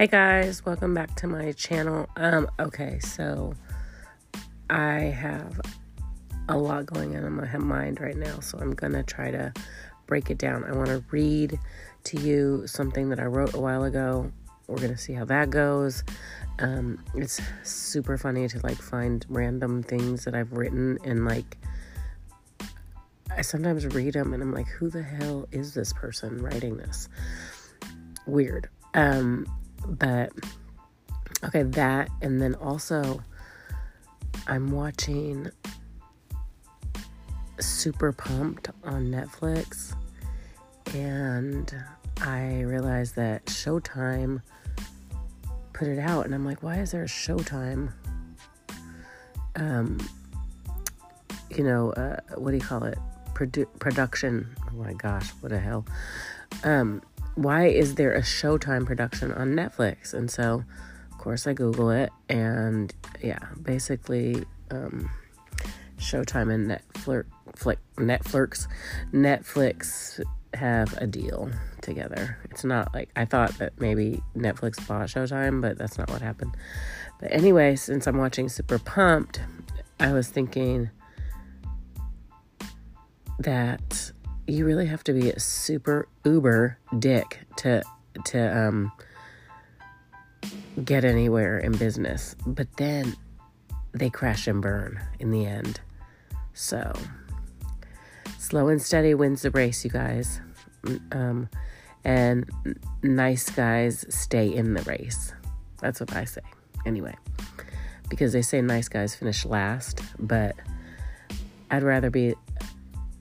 Hey guys, welcome back to my channel. Um, okay, so I have a lot going on in my mind right now, so I'm gonna try to break it down. I want to read to you something that I wrote a while ago. We're gonna see how that goes. Um, it's super funny to like find random things that I've written and like I sometimes read them and I'm like, who the hell is this person writing this? Weird. Um, but okay, that and then also I'm watching Super Pumped on Netflix and I realized that Showtime put it out and I'm like, why is there a Showtime? Um, you know, uh, what do you call it? Produ- production. Oh my gosh, what the hell? Um, why is there a Showtime production on Netflix? And so, of course, I Google it, and yeah, basically, um, Showtime and Netflix, Netflix, Netflix have a deal together. It's not like I thought that maybe Netflix bought Showtime, but that's not what happened. But anyway, since I'm watching Super Pumped, I was thinking that you really have to be a super uber dick to to um get anywhere in business. But then they crash and burn in the end. So slow and steady wins the race, you guys. Um, and nice guys stay in the race. That's what I say. Anyway, because they say nice guys finish last, but I'd rather be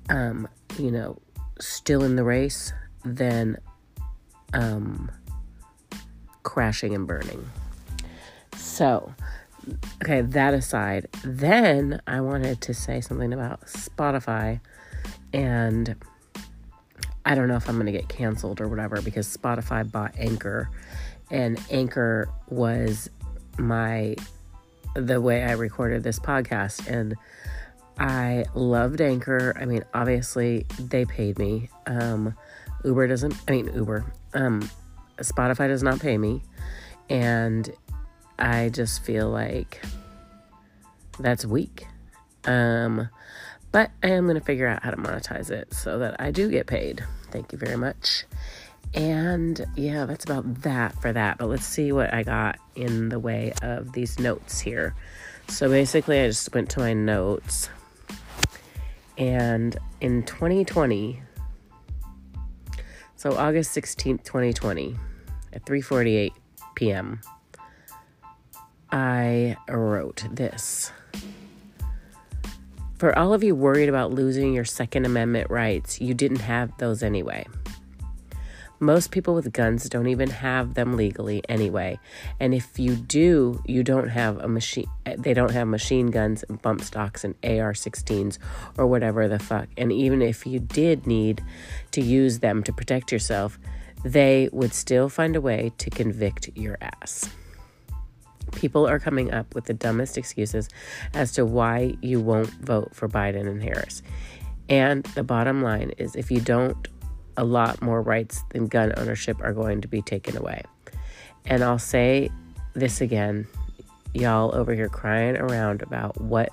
um, you know, still in the race than um, crashing and burning. So, okay, that aside, then I wanted to say something about Spotify and I don't know if I'm going to get canceled or whatever because Spotify bought Anchor and Anchor was my the way I recorded this podcast and I loved Anchor. I mean, obviously they paid me. Um, Uber doesn't. I mean, Uber. Um, Spotify does not pay me, and I just feel like that's weak. Um, but I am going to figure out how to monetize it so that I do get paid. Thank you very much. And yeah, that's about that for that. But let's see what I got in the way of these notes here. So basically, I just went to my notes and in 2020, so August 16th, 2020, at 3:48 p.m., I wrote this. For all of you worried about losing your Second Amendment rights, you didn't have those anyway. Most people with guns don't even have them legally anyway. And if you do, you don't have a machine, they don't have machine guns and bump stocks and AR 16s or whatever the fuck. And even if you did need to use them to protect yourself, they would still find a way to convict your ass. People are coming up with the dumbest excuses as to why you won't vote for Biden and Harris. And the bottom line is if you don't a lot more rights than gun ownership are going to be taken away. And I'll say this again y'all over here crying around about what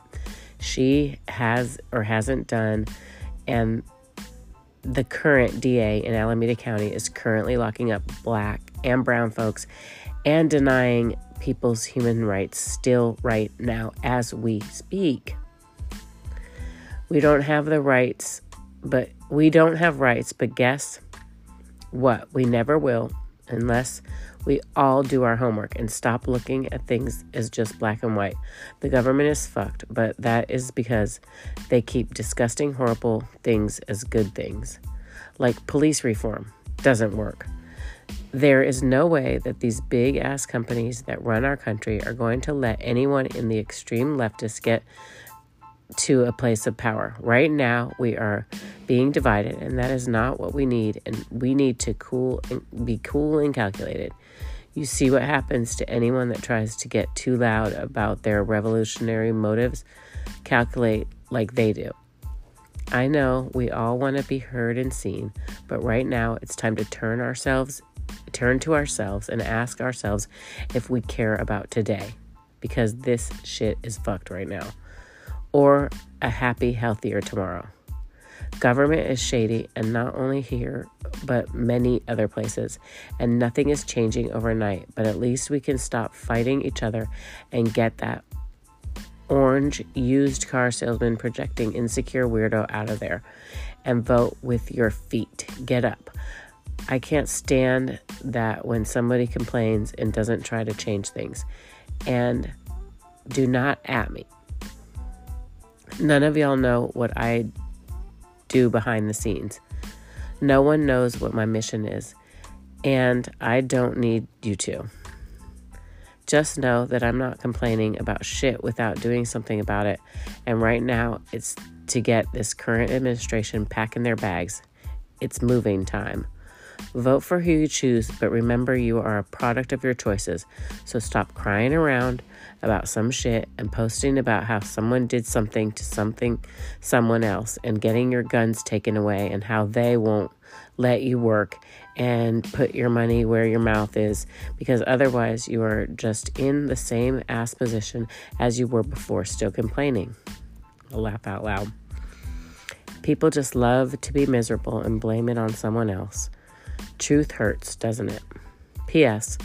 she has or hasn't done. And the current DA in Alameda County is currently locking up black and brown folks and denying people's human rights still right now as we speak. We don't have the rights but we don't have rights, but guess what? We never will unless we all do our homework and stop looking at things as just black and white. The government is fucked, but that is because they keep disgusting, horrible things as good things. Like police reform doesn't work. There is no way that these big ass companies that run our country are going to let anyone in the extreme leftists get to a place of power. Right now, we are being divided, and that is not what we need. And we need to cool and be cool and calculated. You see what happens to anyone that tries to get too loud about their revolutionary motives. Calculate like they do. I know we all want to be heard and seen, but right now it's time to turn ourselves turn to ourselves and ask ourselves if we care about today because this shit is fucked right now or a happy, healthier tomorrow. Government is shady, and not only here, but many other places. And nothing is changing overnight, but at least we can stop fighting each other and get that orange used car salesman projecting insecure weirdo out of there and vote with your feet. Get up. I can't stand that when somebody complains and doesn't try to change things. And do not at me. None of y'all know what I do behind the scenes. No one knows what my mission is, and I don't need you to. Just know that I'm not complaining about shit without doing something about it, and right now it's to get this current administration packing their bags. It's moving time. Vote for who you choose, but remember you are a product of your choices. So stop crying around about some shit and posting about how someone did something to something someone else and getting your guns taken away and how they won't let you work and put your money where your mouth is because otherwise you are just in the same ass position as you were before still complaining. I'll laugh out loud. People just love to be miserable and blame it on someone else. Truth hurts, doesn't it? P.S.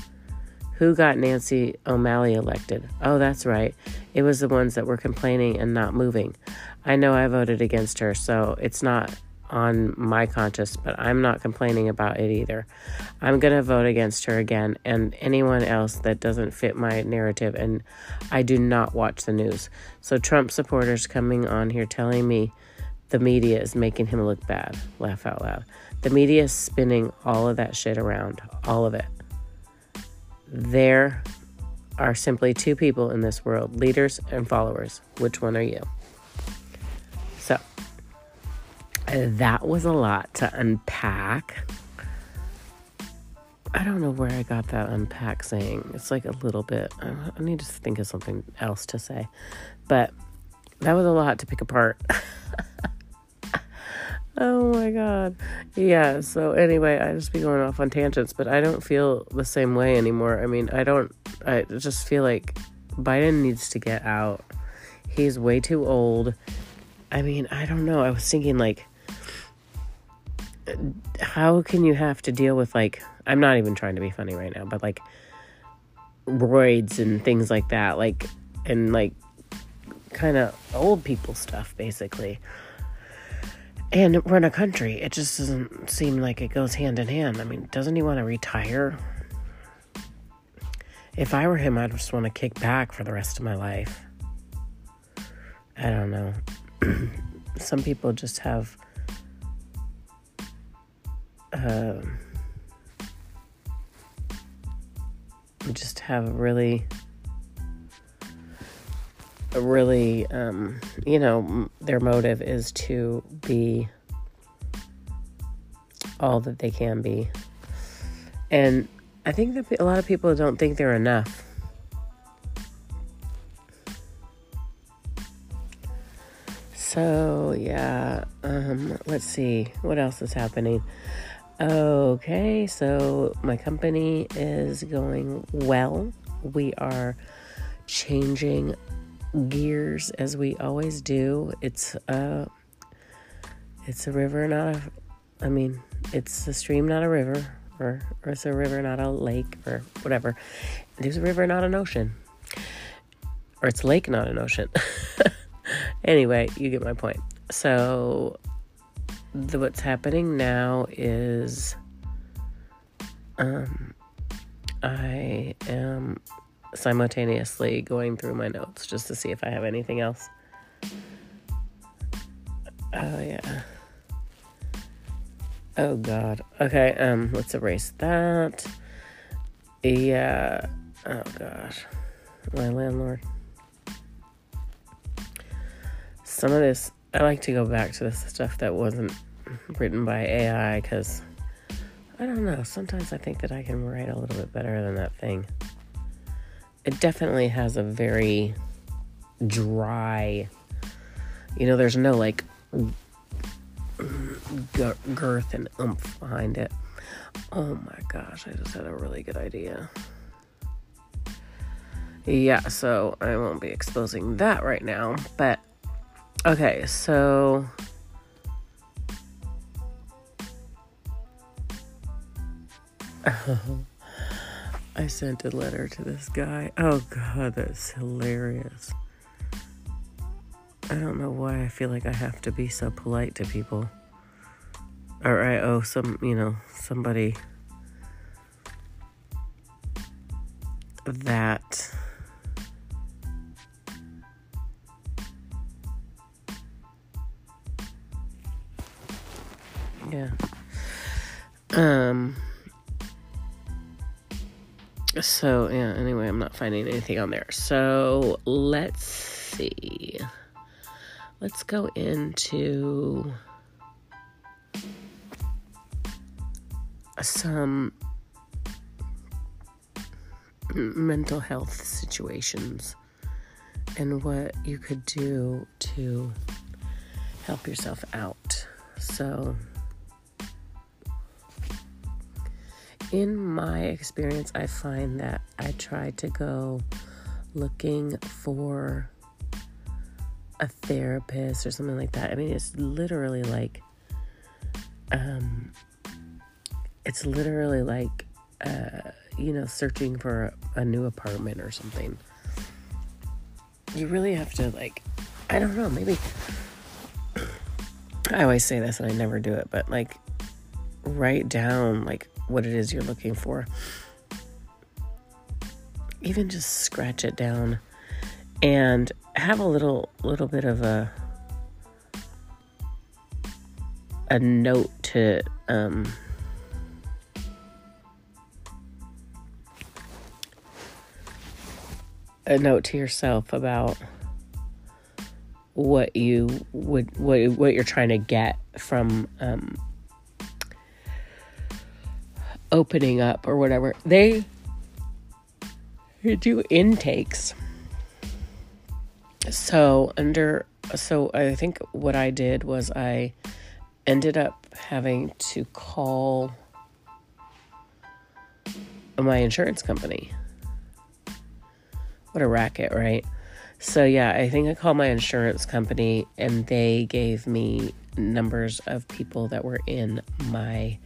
Who got Nancy O'Malley elected? Oh, that's right. It was the ones that were complaining and not moving. I know I voted against her, so it's not on my conscience, but I'm not complaining about it either. I'm going to vote against her again and anyone else that doesn't fit my narrative, and I do not watch the news. So, Trump supporters coming on here telling me the media is making him look bad. Laugh out loud. The media is spinning all of that shit around, all of it. There are simply two people in this world leaders and followers. Which one are you? So, that was a lot to unpack. I don't know where I got that unpack saying. It's like a little bit. I need to think of something else to say. But that was a lot to pick apart. Oh my god. Yeah, so anyway, I just be going off on tangents, but I don't feel the same way anymore. I mean, I don't I just feel like Biden needs to get out. He's way too old. I mean, I don't know. I was thinking like how can you have to deal with like I'm not even trying to be funny right now, but like roids and things like that, like and like kind of old people stuff basically and run a country. It just doesn't seem like it goes hand in hand. I mean, doesn't he want to retire? If I were him, I'd just want to kick back for the rest of my life. I don't know. Some people just have. Uh, just have really really, um, you know, their motive is to be all that they can be. And I think that a lot of people don't think they're enough. So, yeah, um, let's see what else is happening. Okay, so my company is going well. We are changing gears as we always do. It's a it's a river, not a I mean, it's a stream, not a river, or, or it's a river, not a lake, or whatever. It's a river, not an ocean. Or it's a lake, not an ocean. anyway, you get my point. So the, what's happening now is um I am simultaneously going through my notes just to see if I have anything else. Oh yeah. Oh god. Okay, um let's erase that. Yeah. Oh gosh. My landlord. Some of this I like to go back to the stuff that wasn't written by AI cuz I don't know, sometimes I think that I can write a little bit better than that thing it definitely has a very dry, you know, there's no like girth and oomph behind it. Oh my gosh, I just had a really good idea. Yeah, so I won't be exposing that right now, but okay, so I sent a letter to this guy. Oh god, that's hilarious. I don't know why I feel like I have to be so polite to people. Or I owe some, you know, somebody that yeah um so yeah anyway i'm not finding anything on there so let's see let's go into some mental health situations and what you could do to help yourself out. So, in my experience, I find that I try to go looking for a therapist or something like that. I mean, it's literally like, um, it's literally like, uh, you know, searching for a, a new apartment or something. You really have to, like, I don't know, maybe. I always say this and I never do it, but like, write down, like, what it is you're looking for. Even just scratch it down and have a little little bit of a a note to um a note to yourself about what you would what what you're trying to get from um, opening up or whatever. They do intakes. So under so I think what I did was I ended up having to call my insurance company what a racket, right? So, yeah, I think I called my insurance company and they gave me numbers of people that were in my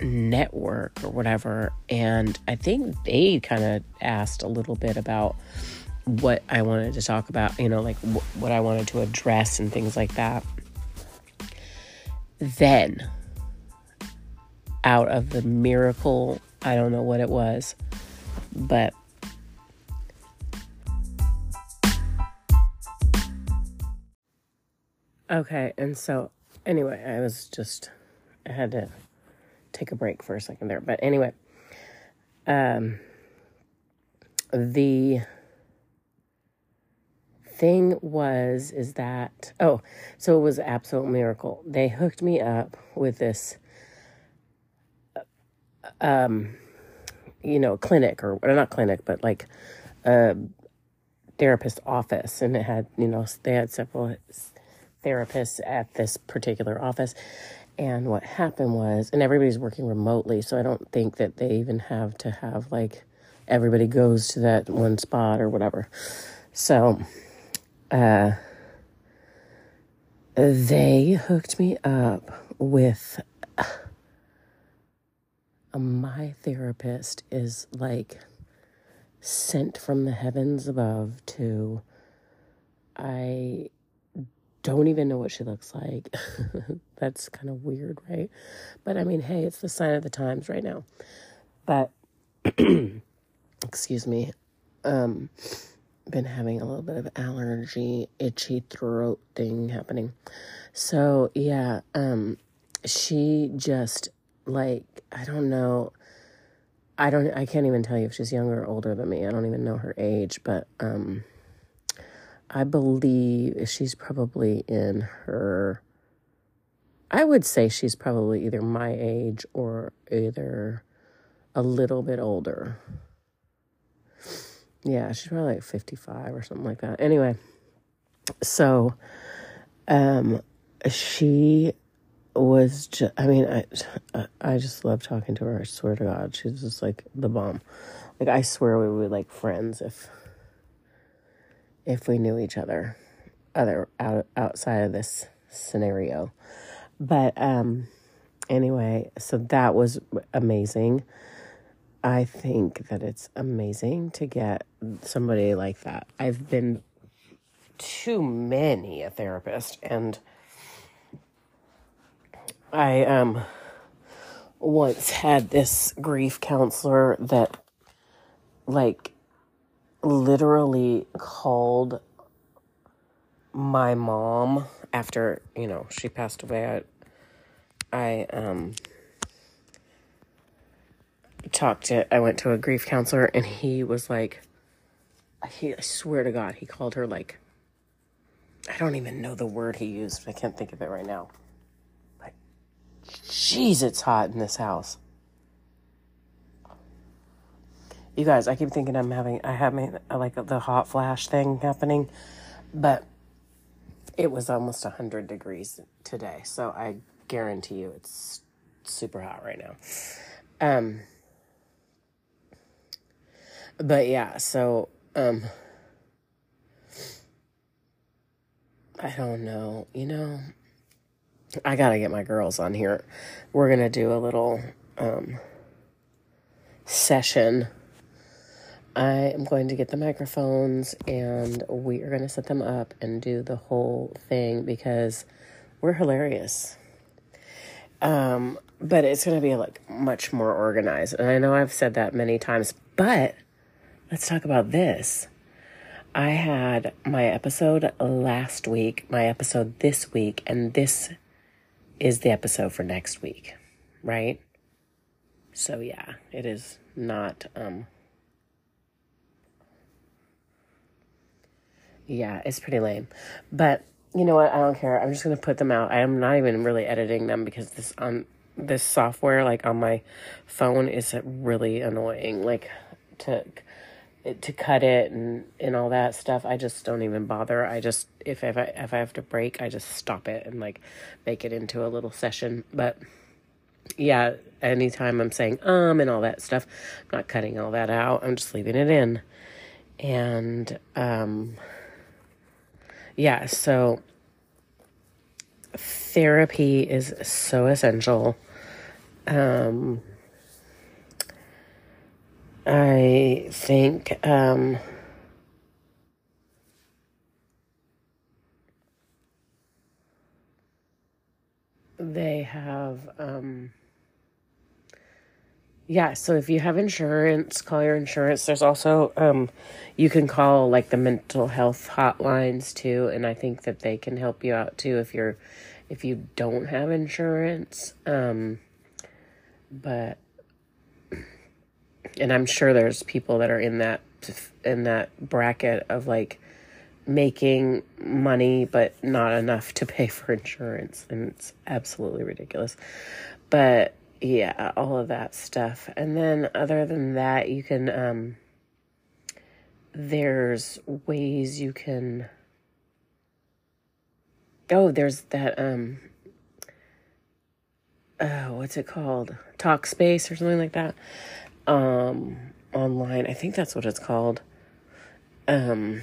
network or whatever. And I think they kind of asked a little bit about what I wanted to talk about, you know, like wh- what I wanted to address and things like that. Then, out of the miracle, I don't know what it was, but okay, and so anyway, I was just I had to take a break for a second there. But anyway, um the thing was is that oh so it was absolute miracle they hooked me up with this um you know, clinic or, or not clinic, but like a therapist office. And it had, you know, they had several therapists at this particular office. And what happened was, and everybody's working remotely, so I don't think that they even have to have like everybody goes to that one spot or whatever. So, uh, they hooked me up with my therapist is like sent from the heavens above to I don't even know what she looks like. That's kind of weird, right? But I mean, hey, it's the sign of the times right now. But excuse me. Um been having a little bit of allergy, itchy throat thing happening. So, yeah, um she just like I don't know. I don't I can't even tell you if she's younger or older than me. I don't even know her age, but um I believe she's probably in her I would say she's probably either my age or either a little bit older. Yeah, she's probably like 55 or something like that. Anyway, so um she was just, I mean, I, I just love talking to her. I swear to God. She's just like the bomb. Like, I swear we would be like friends if, if we knew each other other out, outside of this scenario. But, um, anyway, so that was amazing. I think that it's amazing to get somebody like that. I've been too many a therapist and I um once had this grief counselor that like literally called my mom after, you know, she passed away. I, I um talked to I went to a grief counselor and he was like he I swear to God, he called her like I don't even know the word he used. I can't think of it right now. But jeez, it's hot in this house. You guys, I keep thinking I'm having I have my like the hot flash thing happening, but it was almost 100 degrees today. So I guarantee you it's super hot right now. Um but yeah, so um I don't know. You know, I got to get my girls on here. We're going to do a little um session. I am going to get the microphones and we are going to set them up and do the whole thing because we're hilarious. Um, but it's going to be like much more organized. And I know I've said that many times, but let's talk about this. I had my episode last week, my episode this week, and this is the episode for next week, right? So yeah, it is not um Yeah, it's pretty lame. But you know what? I don't care. I'm just to put them out. I am not even really editing them because this on this software like on my phone is really annoying like to to cut it and and all that stuff i just don't even bother i just if if i if i have to break i just stop it and like make it into a little session but yeah anytime i'm saying um and all that stuff i'm not cutting all that out i'm just leaving it in and um yeah so therapy is so essential. Um I think um, they have um, yeah so if you have insurance call your insurance there's also um, you can call like the mental health hotlines too and i think that they can help you out too if you're if you don't have insurance um, but and I'm sure there's people that are in that in that bracket of like making money but not enough to pay for insurance and it's absolutely ridiculous. But yeah, all of that stuff. And then other than that, you can um there's ways you can Oh, there's that um oh, what's it called? Talkspace or something like that um, online. I think that's what it's called. Um,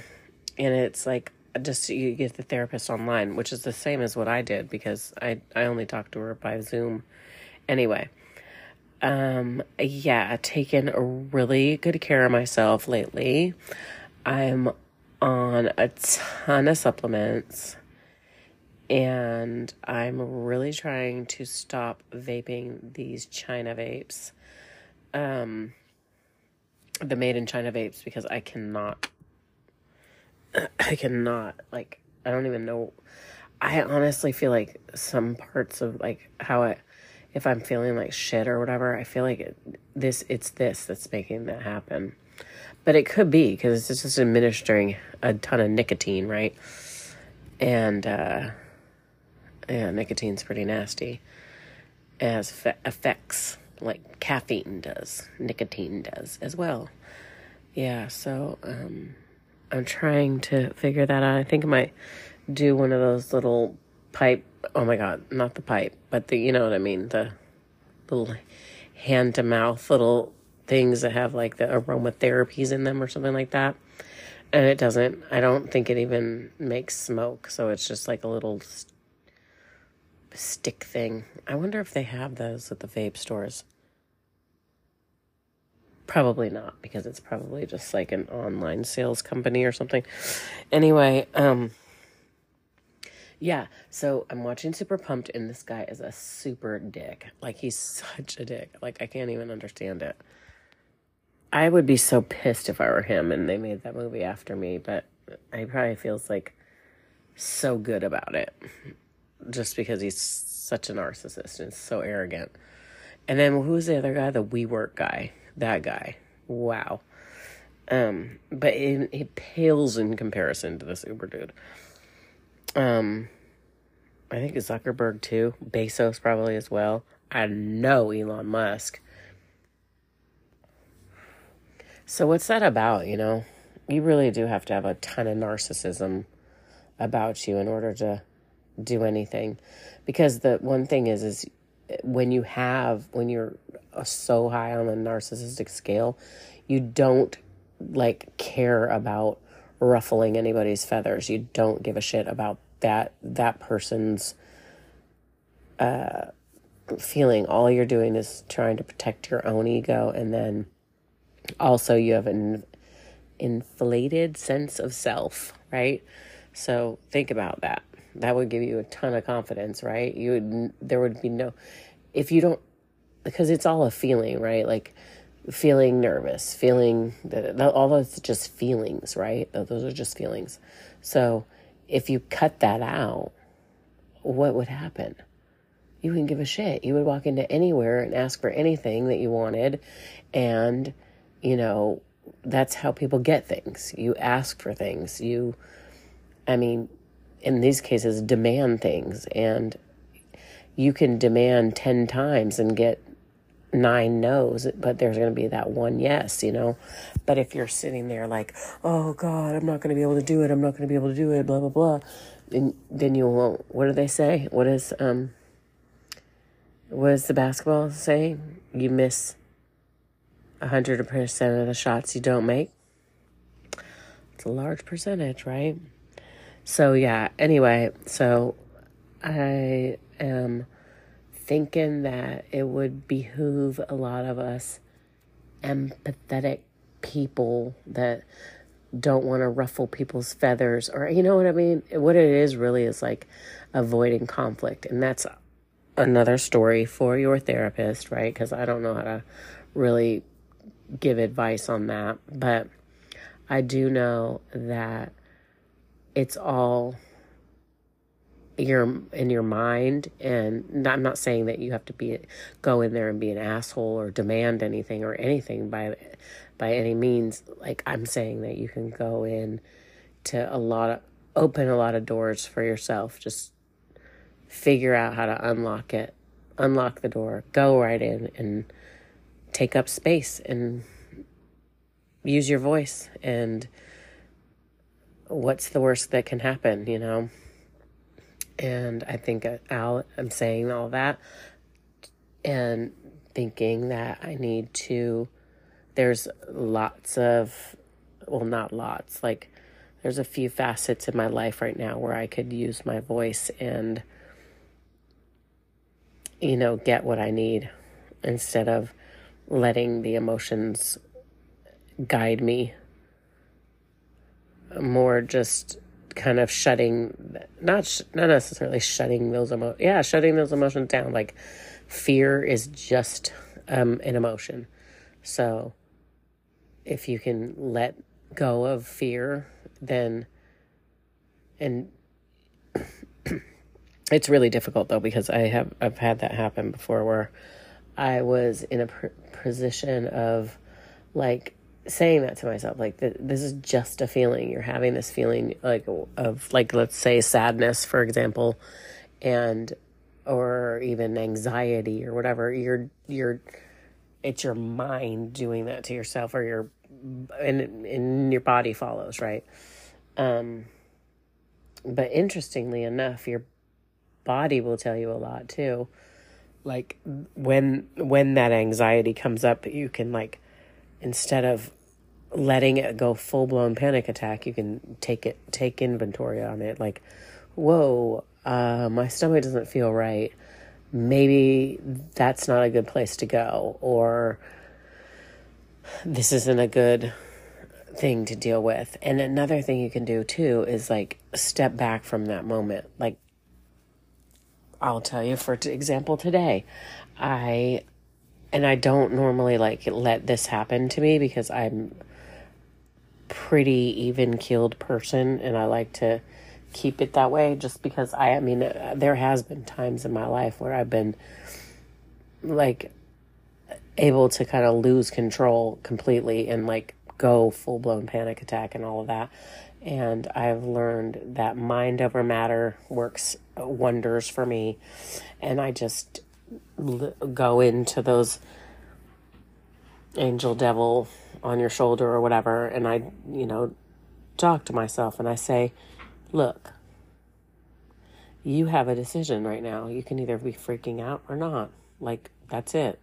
and it's like just you get the therapist online, which is the same as what I did because I I only talked to her by Zoom. Anyway, um, yeah, taken really good care of myself lately. I'm on a ton of supplements and I'm really trying to stop vaping these China vapes um the made in China vapes because I cannot I cannot like I don't even know I honestly feel like some parts of like how I if I'm feeling like shit or whatever, I feel like it, this it's this that's making that happen. But it could be because it's just administering a ton of nicotine, right? And uh yeah, nicotine's pretty nasty. as effects like caffeine does, nicotine does as well. Yeah, so um, I'm trying to figure that out. I think I might do one of those little pipe. Oh my God, not the pipe, but the, you know what I mean? The little hand to mouth little things that have like the aromatherapies in them or something like that. And it doesn't, I don't think it even makes smoke. So it's just like a little stick thing. I wonder if they have those at the vape stores. Probably not because it's probably just like an online sales company or something. Anyway, um yeah, so I'm watching Super Pumped and this guy is a super dick. Like he's such a dick. Like I can't even understand it. I would be so pissed if I were him and they made that movie after me, but he probably feels like so good about it. Just because he's such a narcissist and so arrogant. And then who's the other guy? The WeWork guy that guy. Wow. Um, but it, it pales in comparison to this Uber dude. Um, I think Zuckerberg too, Bezos probably as well. I know Elon Musk. So what's that about, you know? You really do have to have a ton of narcissism about you in order to do anything. Because the one thing is is when you have when you're so high on the narcissistic scale, you don't like care about ruffling anybody's feathers. You don't give a shit about that that person's uh feeling. All you're doing is trying to protect your own ego and then also you have an inflated sense of self, right? So think about that. That would give you a ton of confidence, right? You would there would be no if you don't because it's all a feeling, right? Like feeling nervous, feeling that all those just feelings, right? Those are just feelings. So if you cut that out, what would happen? You wouldn't give a shit. You would walk into anywhere and ask for anything that you wanted. And, you know, that's how people get things. You ask for things. You, I mean, in these cases, demand things. And you can demand 10 times and get nine no's, but there's going to be that one yes, you know. But if you're sitting there like, oh God, I'm not going to be able to do it, I'm not going to be able to do it, blah, blah, blah, then, then you won't. What do they say? What is, um, what does the basketball say? You miss a 100% of the shots you don't make. It's a large percentage, right? So, yeah, anyway, so I am thinking that it would behoove a lot of us empathetic people that don't want to ruffle people's feathers or you know what I mean? What it is really is like avoiding conflict. And that's another story for your therapist, right? Because I don't know how to really give advice on that. But I do know that it's all your in your mind and I'm not saying that you have to be go in there and be an asshole or demand anything or anything by by any means. Like I'm saying that you can go in to a lot of open a lot of doors for yourself. Just figure out how to unlock it. Unlock the door. Go right in and take up space and use your voice. And what's the worst that can happen you know and I think uh, Al, I'm saying all that and thinking that I need to, there's lots of, well, not lots, like there's a few facets in my life right now where I could use my voice and, you know, get what I need instead of letting the emotions guide me. More just kind of shutting not sh- not necessarily shutting those emo yeah shutting those emotions down like fear is just um, an emotion. So if you can let go of fear then and it's really difficult though because I have I've had that happen before where I was in a pr- position of like saying that to myself like th- this is just a feeling. You're having this feeling like of like let's say sadness for example and or even anxiety or whatever. You're you're it's your mind doing that to yourself or your and and your body follows right? Um but interestingly enough your body will tell you a lot too. Like when when that anxiety comes up, you can like instead of letting it go full blown panic attack, you can take it take inventory on it. Like, whoa, uh, my stomach doesn't feel right. Maybe that's not a good place to go, or this isn't a good thing to deal with. And another thing you can do too is like step back from that moment. Like, I'll tell you, for example, today, I, and I don't normally like let this happen to me because I'm pretty even keeled person and I like to keep it that way just because I, I mean, there has been times in my life where I've been like able to kind of lose control completely and like go full blown panic attack and all of that. And I've learned that mind over matter works wonders for me. And I just go into those angel devil on your shoulder or whatever. And I, you know, talk to myself and I say, look, you have a decision right now. You can either be freaking out or not. Like, that's it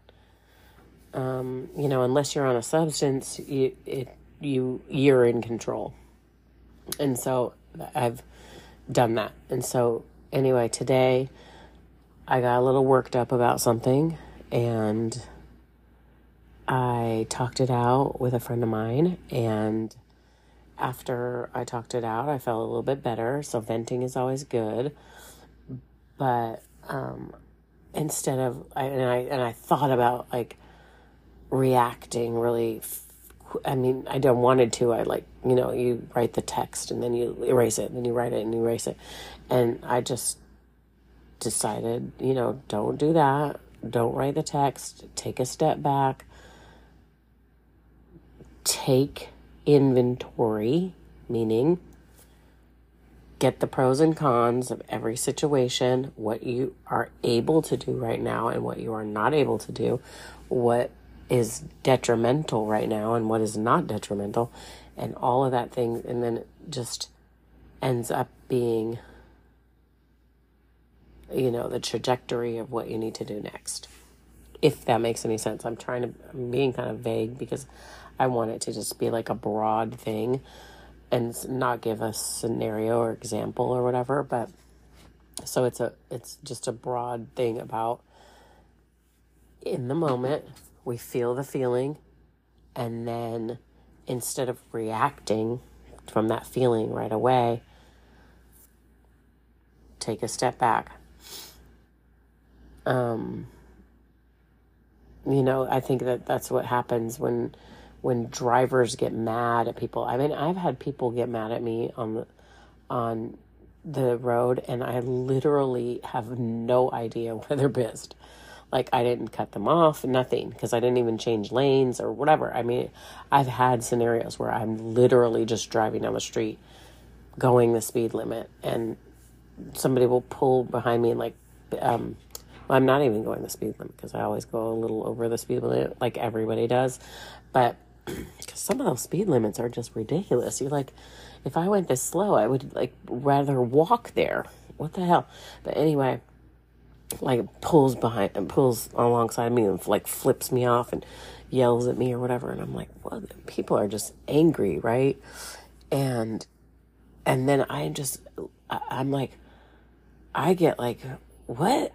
um, you know, unless you're on a substance, you it you you're in control. And so I've done that. And so anyway, today I got a little worked up about something and I talked it out with a friend of mine and after I talked it out, I felt a little bit better. So venting is always good. But um instead of I and I and I thought about like reacting really I mean, I don't wanted to. I like, you know, you write the text and then you erase it, and then you write it and you erase it. And I just decided, you know, don't do that. Don't write the text. Take a step back. Take inventory, meaning get the pros and cons of every situation, what you are able to do right now and what you are not able to do, what is detrimental right now and what is not detrimental and all of that thing and then it just ends up being you know the trajectory of what you need to do next if that makes any sense i'm trying to i'm being kind of vague because i want it to just be like a broad thing and not give a scenario or example or whatever but so it's a it's just a broad thing about in the moment we feel the feeling, and then instead of reacting from that feeling right away, take a step back. Um, you know, I think that that's what happens when when drivers get mad at people. I mean, I've had people get mad at me on the on the road, and I literally have no idea why they're pissed. Like I didn't cut them off, nothing, because I didn't even change lanes or whatever. I mean, I've had scenarios where I'm literally just driving down the street going the speed limit and somebody will pull behind me and like um I'm not even going the speed limit because I always go a little over the speed limit like everybody does. But because some of those speed limits are just ridiculous. You're like, if I went this slow, I would like rather walk there. What the hell? But anyway, like pulls behind and pulls alongside me and like flips me off and yells at me or whatever and I'm like well people are just angry right and and then I just I'm like I get like what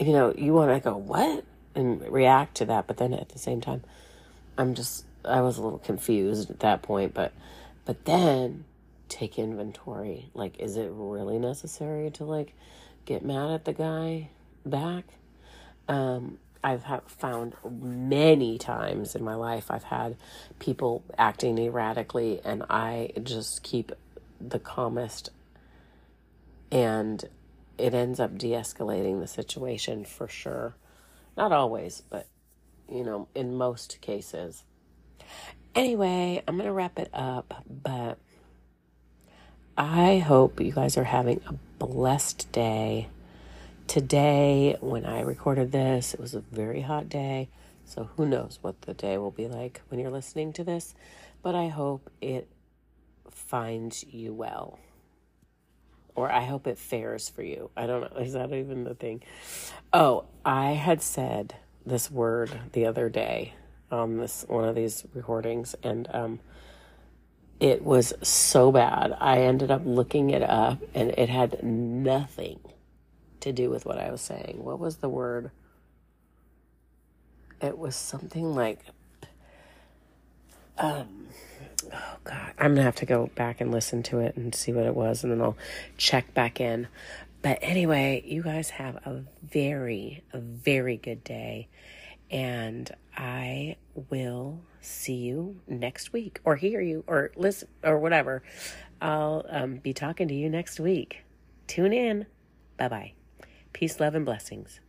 you know you want to go what and react to that but then at the same time I'm just I was a little confused at that point but but then take inventory like is it really necessary to like get mad at the guy back. Um, I've found many times in my life I've had people acting erratically, and I just keep the calmest, and it ends up de escalating the situation for sure. Not always, but you know, in most cases. Anyway, I'm going to wrap it up, but I hope you guys are having a blessed day. Today, when I recorded this, it was a very hot day. So who knows what the day will be like when you're listening to this. But I hope it finds you well. Or I hope it fares for you. I don't know. Is that even the thing? Oh, I had said this word the other day on this one of these recordings, and um, it was so bad. I ended up looking it up, and it had nothing to do with what I was saying. What was the word? It was something like, um, oh God, I'm gonna have to go back and listen to it and see what it was, and then I'll check back in. But anyway, you guys have a very, a very good day. And I will see you next week or hear you or listen or whatever. I'll um, be talking to you next week. Tune in. Bye bye. Peace, love, and blessings.